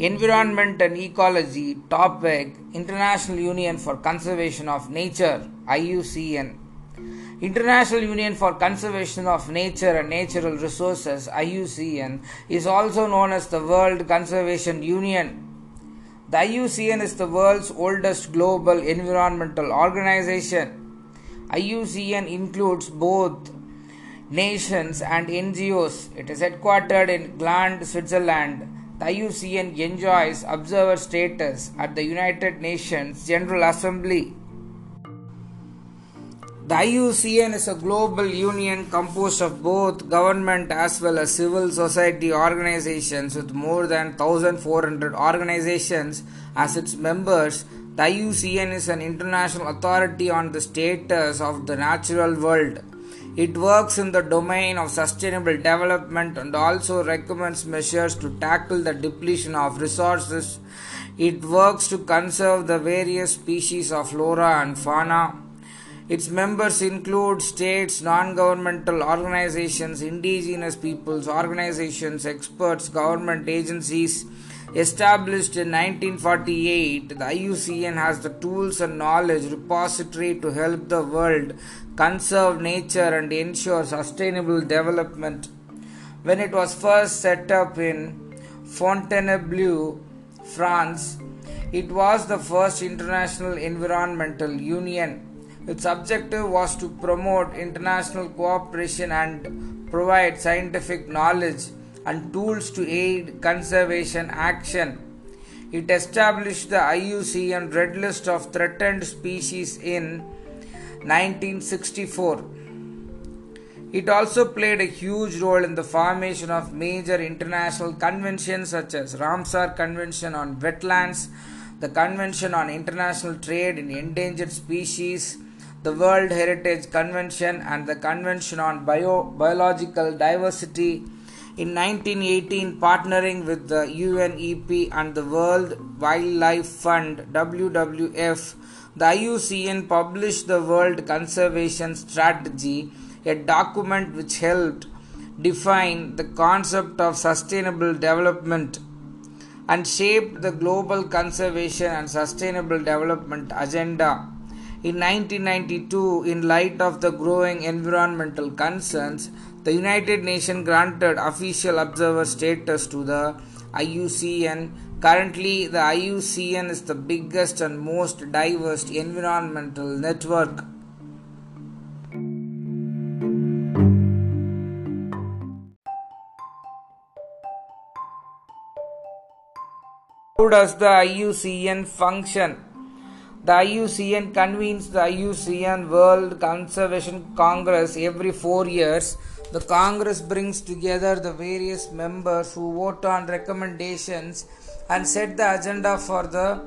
Environment and Ecology Topic International Union for Conservation of Nature IUCN International Union for Conservation of Nature and Natural Resources IUCN is also known as the World Conservation Union. The IUCN is the world's oldest global environmental organization. IUCN includes both nations and NGOs. It is headquartered in Gland, Switzerland. The IUCN enjoys observer status at the United Nations General Assembly. The IUCN is a global union composed of both government as well as civil society organizations with more than 1400 organizations as its members. The IUCN is an international authority on the status of the natural world. It works in the domain of sustainable development and also recommends measures to tackle the depletion of resources. It works to conserve the various species of flora and fauna. Its members include states, non governmental organizations, indigenous peoples organizations, experts, government agencies. Established in 1948, the IUCN has the tools and knowledge repository to help the world conserve nature and ensure sustainable development. When it was first set up in Fontainebleau, France, it was the first international environmental union. Its objective was to promote international cooperation and provide scientific knowledge and tools to aid conservation action. It established the IUCN Red List of Threatened Species in 1964. It also played a huge role in the formation of major international conventions such as Ramsar Convention on Wetlands, the Convention on International Trade in Endangered Species, the World Heritage Convention, and the Convention on Bio- Biological Diversity. In 1918, partnering with the UNEP and the World Wildlife Fund WWF, the IUCN published the World Conservation Strategy, a document which helped define the concept of sustainable development and shaped the global conservation and sustainable development agenda. In 1992, in light of the growing environmental concerns, the United Nations granted official observer status to the IUCN. Currently, the IUCN is the biggest and most diverse environmental network. How does the IUCN function? The IUCN convenes the IUCN World Conservation Congress every four years. The Congress brings together the various members who vote on recommendations and set the agenda for the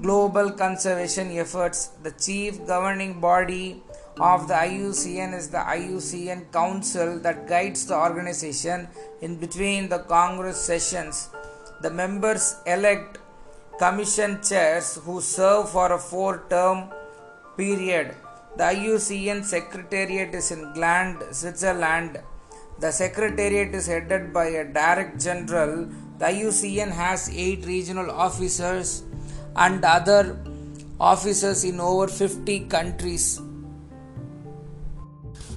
global conservation efforts. The chief governing body of the IUCN is the IUCN Council that guides the organization in between the Congress sessions. The members elect commission chairs who serve for a four term period. The IUCN Secretariat is in Gland, Switzerland. The Secretariat is headed by a Director General. The IUCN has eight regional officers and other officers in over 50 countries.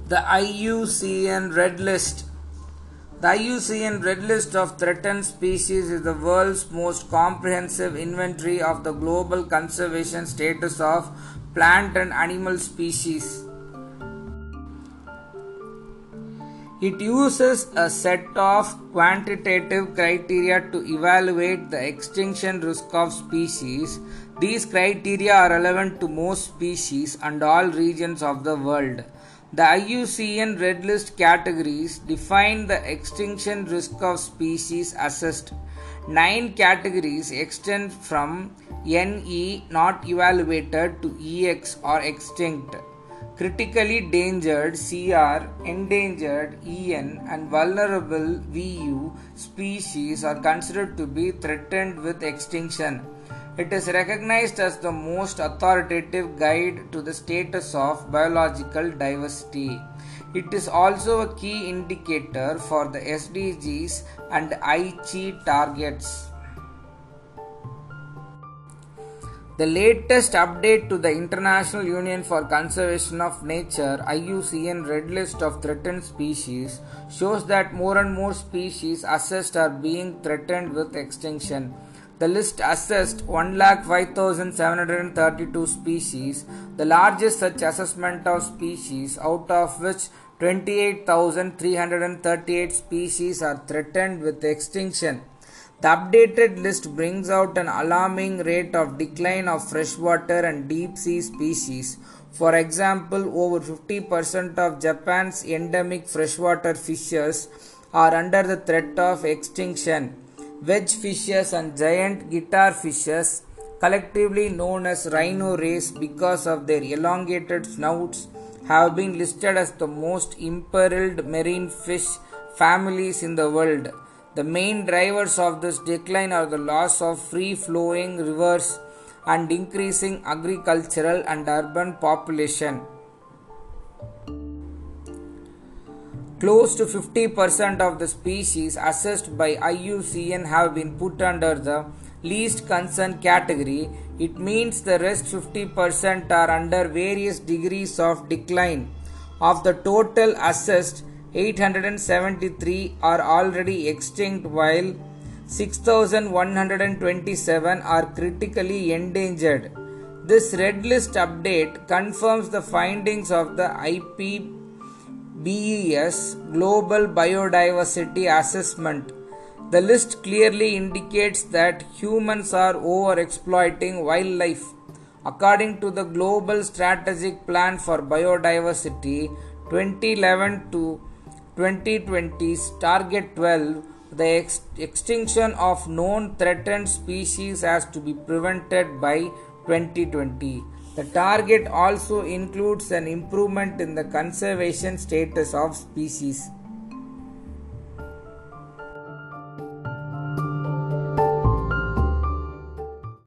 The IUCN Red List the IUCN Red List of Threatened Species is the world's most comprehensive inventory of the global conservation status of plant and animal species. It uses a set of quantitative criteria to evaluate the extinction risk of species. These criteria are relevant to most species and all regions of the world. The IUCN Red List categories define the extinction risk of species assessed. Nine categories extend from NE not evaluated to EX or extinct. Critically endangered CR, endangered EN, and vulnerable VU species are considered to be threatened with extinction. It is recognized as the most authoritative guide to the status of biological diversity. It is also a key indicator for the SDGs and Aichi targets. The latest update to the International Union for Conservation of Nature IUCN Red List of Threatened Species shows that more and more species assessed are being threatened with extinction. The list assessed 1,05,732 species, the largest such assessment of species, out of which 28,338 species are threatened with extinction. The updated list brings out an alarming rate of decline of freshwater and deep sea species. For example, over 50% of Japan's endemic freshwater fishes are under the threat of extinction. Wedge fishes and giant guitar fishes, collectively known as rhino rays because of their elongated snouts, have been listed as the most imperiled marine fish families in the world. The main drivers of this decline are the loss of free flowing rivers and increasing agricultural and urban population. Close to 50% of the species assessed by IUCN have been put under the least concern category. It means the rest 50% are under various degrees of decline. Of the total assessed, 873 are already extinct while 6127 are critically endangered. This red list update confirms the findings of the IPBES Global Biodiversity Assessment. The list clearly indicates that humans are overexploiting wildlife. According to the Global Strategic Plan for Biodiversity 2011 to 2020's Target 12, the ex- extinction of known threatened species has to be prevented by 2020. The target also includes an improvement in the conservation status of species.